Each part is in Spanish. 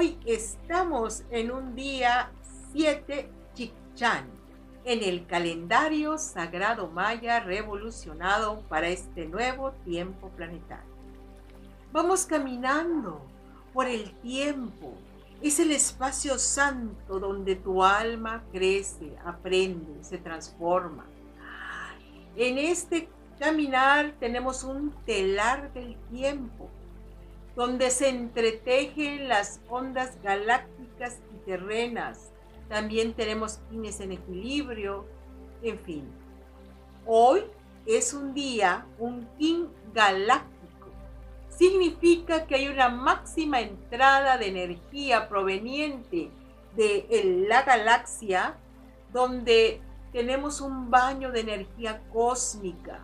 Hoy estamos en un día 7 Chichan, en el calendario sagrado maya revolucionado para este nuevo tiempo planetario. Vamos caminando por el tiempo. Es el espacio santo donde tu alma crece, aprende, se transforma. En este caminar tenemos un telar del tiempo donde se entretejen las ondas galácticas y terrenas. También tenemos quines en equilibrio, en fin. Hoy es un día, un kin galáctico. Significa que hay una máxima entrada de energía proveniente de la galaxia, donde tenemos un baño de energía cósmica.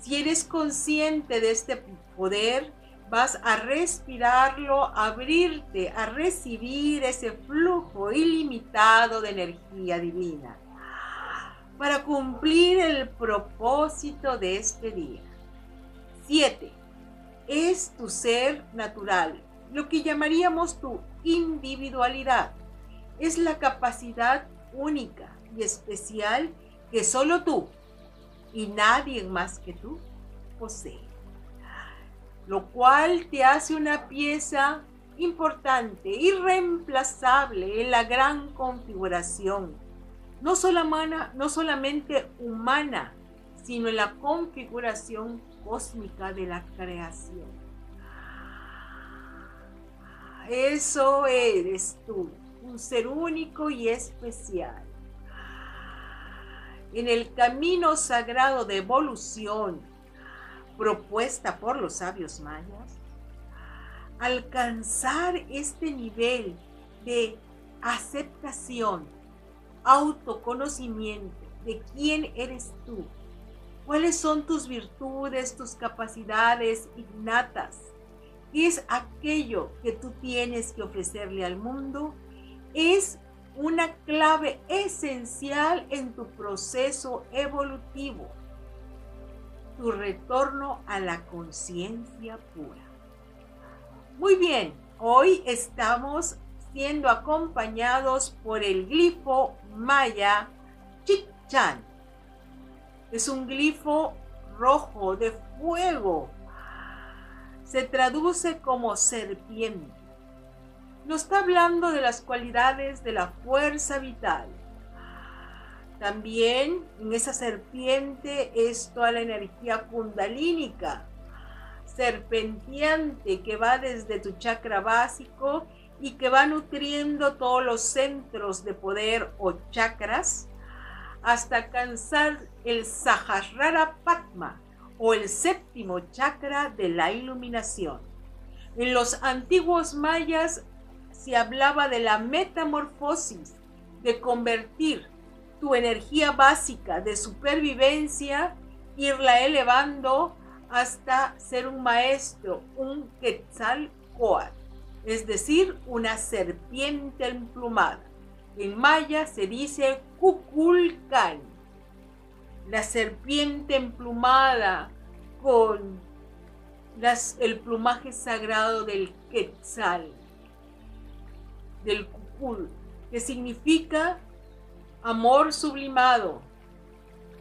Si eres consciente de este poder, vas a respirarlo, abrirte a recibir ese flujo ilimitado de energía divina para cumplir el propósito de este día. 7. Es tu ser natural, lo que llamaríamos tu individualidad. Es la capacidad única y especial que solo tú y nadie más que tú posee lo cual te hace una pieza importante, irreemplazable en la gran configuración, no, no solamente humana, sino en la configuración cósmica de la creación. Eso eres tú, un ser único y especial. En el camino sagrado de evolución, propuesta por los sabios mayas, alcanzar este nivel de aceptación, autoconocimiento de quién eres tú, cuáles son tus virtudes, tus capacidades innatas, qué es aquello que tú tienes que ofrecerle al mundo, es una clave esencial en tu proceso evolutivo tu retorno a la conciencia pura. Muy bien, hoy estamos siendo acompañados por el glifo maya Chichan. Es un glifo rojo de fuego. Se traduce como serpiente. Nos está hablando de las cualidades de la fuerza vital también en esa serpiente es toda la energía kundalínica, serpenteante que va desde tu chakra básico y que va nutriendo todos los centros de poder o chakras hasta alcanzar el Sahasrara Padma o el séptimo chakra de la iluminación. En los antiguos mayas se hablaba de la metamorfosis, de convertir tu energía básica de supervivencia, irla elevando hasta ser un maestro, un Quetzalcoatl, es decir, una serpiente emplumada. En maya se dice Cuculcán, la serpiente emplumada con el plumaje sagrado del Quetzal, del Cucul, que significa amor sublimado,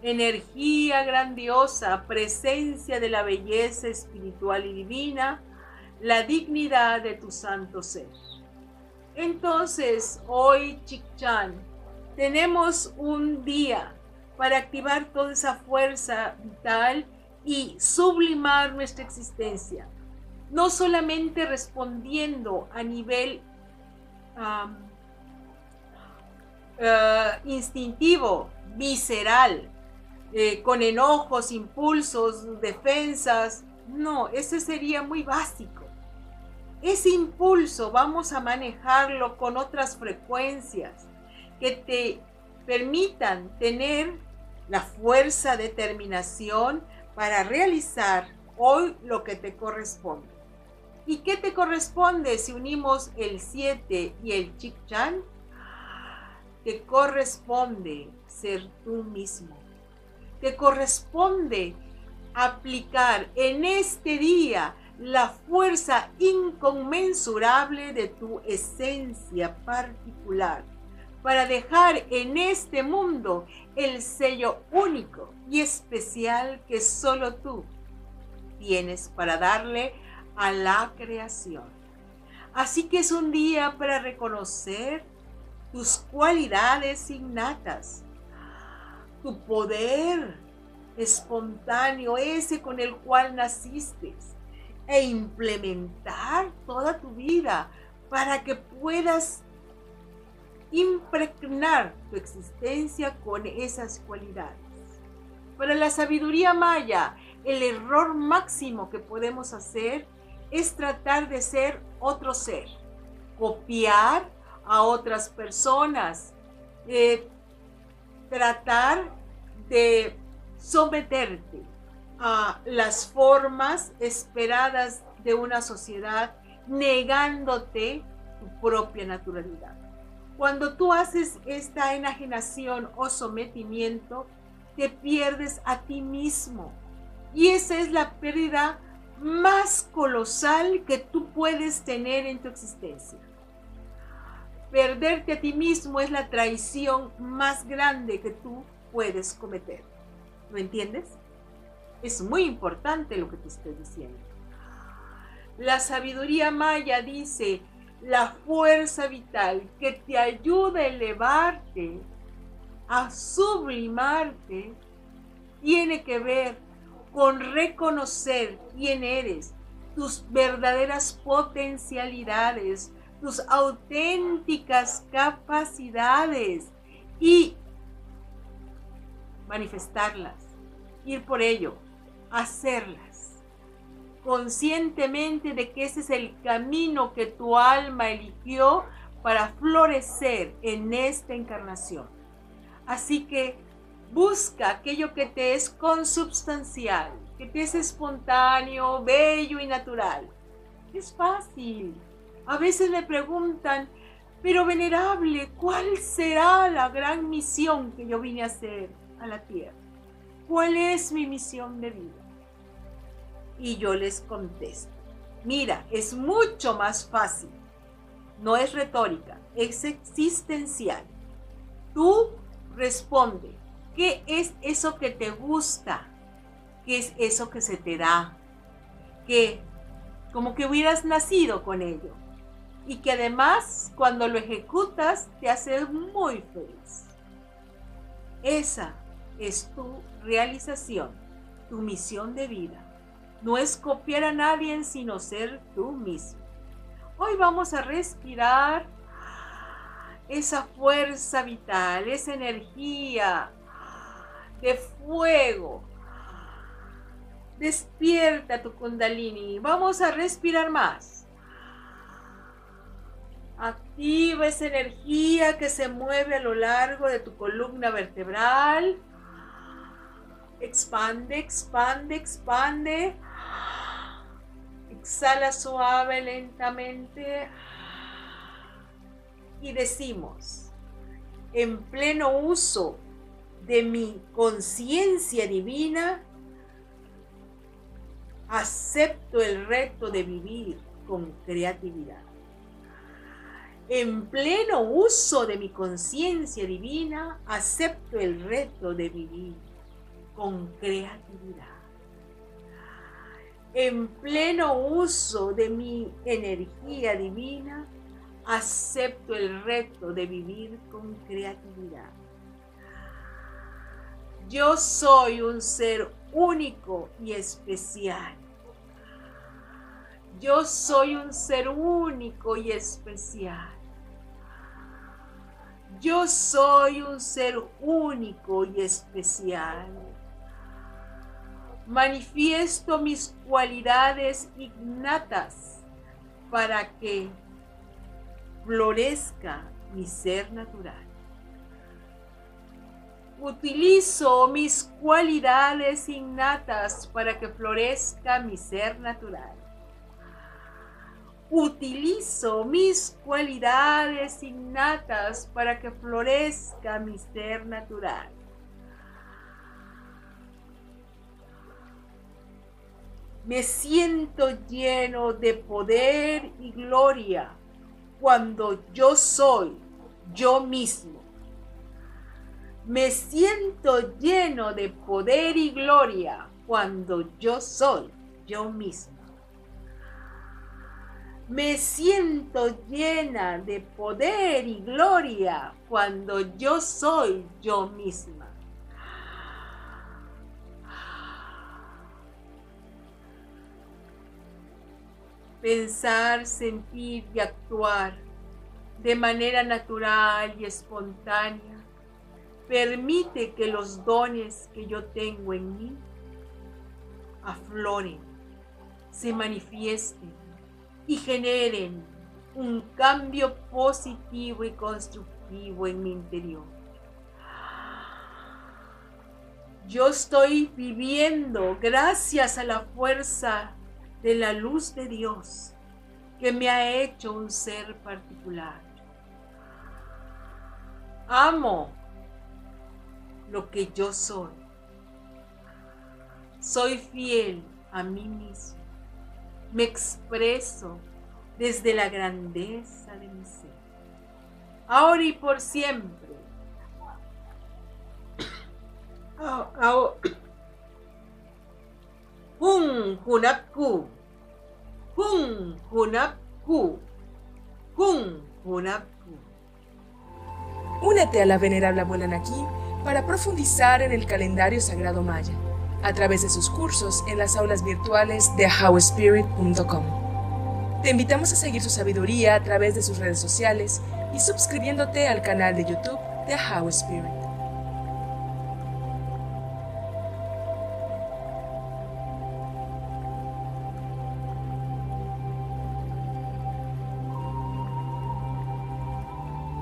energía grandiosa, presencia de la belleza espiritual y divina, la dignidad de tu santo ser. Entonces, hoy, Chikchan, tenemos un día para activar toda esa fuerza vital y sublimar nuestra existencia. No solamente respondiendo a nivel eh, instintivo, visceral, eh, con enojos, impulsos, defensas. No, ese sería muy básico. Ese impulso vamos a manejarlo con otras frecuencias que te permitan tener la fuerza, determinación para realizar hoy lo que te corresponde. ¿Y qué te corresponde si unimos el 7 y el Chikchan? Te corresponde ser tú mismo. Te corresponde aplicar en este día la fuerza inconmensurable de tu esencia particular para dejar en este mundo el sello único y especial que solo tú tienes para darle a la creación. Así que es un día para reconocer tus cualidades innatas, tu poder espontáneo, ese con el cual naciste, e implementar toda tu vida para que puedas impregnar tu existencia con esas cualidades. Para la sabiduría maya, el error máximo que podemos hacer es tratar de ser otro ser, copiar a otras personas, eh, tratar de someterte a las formas esperadas de una sociedad, negándote tu propia naturalidad. Cuando tú haces esta enajenación o sometimiento, te pierdes a ti mismo. Y esa es la pérdida más colosal que tú puedes tener en tu existencia. Perderte a ti mismo es la traición más grande que tú puedes cometer. ¿Lo entiendes? Es muy importante lo que te estoy diciendo. La sabiduría maya dice, la fuerza vital que te ayuda a elevarte, a sublimarte, tiene que ver con reconocer quién eres, tus verdaderas potencialidades, tus auténticas capacidades y manifestarlas, ir por ello, hacerlas, conscientemente de que ese es el camino que tu alma eligió para florecer en esta encarnación. Así que busca aquello que te es consubstancial, que te es espontáneo, bello y natural. Es fácil. A veces me preguntan, pero venerable, ¿cuál será la gran misión que yo vine a hacer a la tierra? ¿Cuál es mi misión de vida? Y yo les contesto, mira, es mucho más fácil. No es retórica, es existencial. Tú responde, ¿qué es eso que te gusta? ¿Qué es eso que se te da? Que como que hubieras nacido con ello y que además cuando lo ejecutas te hace muy feliz. Esa es tu realización, tu misión de vida. No es copiar a nadie, sino ser tú mismo. Hoy vamos a respirar esa fuerza vital, esa energía de fuego. Despierta tu kundalini. Vamos a respirar más. Activa esa energía que se mueve a lo largo de tu columna vertebral. Expande, expande, expande. Exhala suave, lentamente. Y decimos, en pleno uso de mi conciencia divina, acepto el reto de vivir con creatividad en pleno uso de mi conciencia divina, acepto el reto de vivir con creatividad. En pleno uso de mi energía divina, acepto el reto de vivir con creatividad. Yo soy un ser único y especial. Yo soy un ser único y especial. Yo soy un ser único y especial. Manifiesto mis cualidades innatas para que florezca mi ser natural. Utilizo mis cualidades innatas para que florezca mi ser natural utilizo mis cualidades innatas para que florezca mi ser natural. Me siento lleno de poder y gloria cuando yo soy yo mismo. Me siento lleno de poder y gloria cuando yo soy yo mismo. Me siento llena de poder y gloria cuando yo soy yo misma. Pensar, sentir y actuar de manera natural y espontánea permite que los dones que yo tengo en mí afloren, se manifiesten y generen un cambio positivo y constructivo en mi interior. Yo estoy viviendo gracias a la fuerza de la luz de Dios que me ha hecho un ser particular. Amo lo que yo soy. Soy fiel a mí mismo me expreso desde la grandeza de mi ser. Ahora y por siempre. Hun Hunapku. Hun Hunapku. Hun Hunapku. Únete a la venerable abuela Naki para profundizar en el calendario sagrado maya a través de sus cursos en las aulas virtuales de howspirit.com. Te invitamos a seguir su sabiduría a través de sus redes sociales y suscribiéndote al canal de YouTube de How Spirit.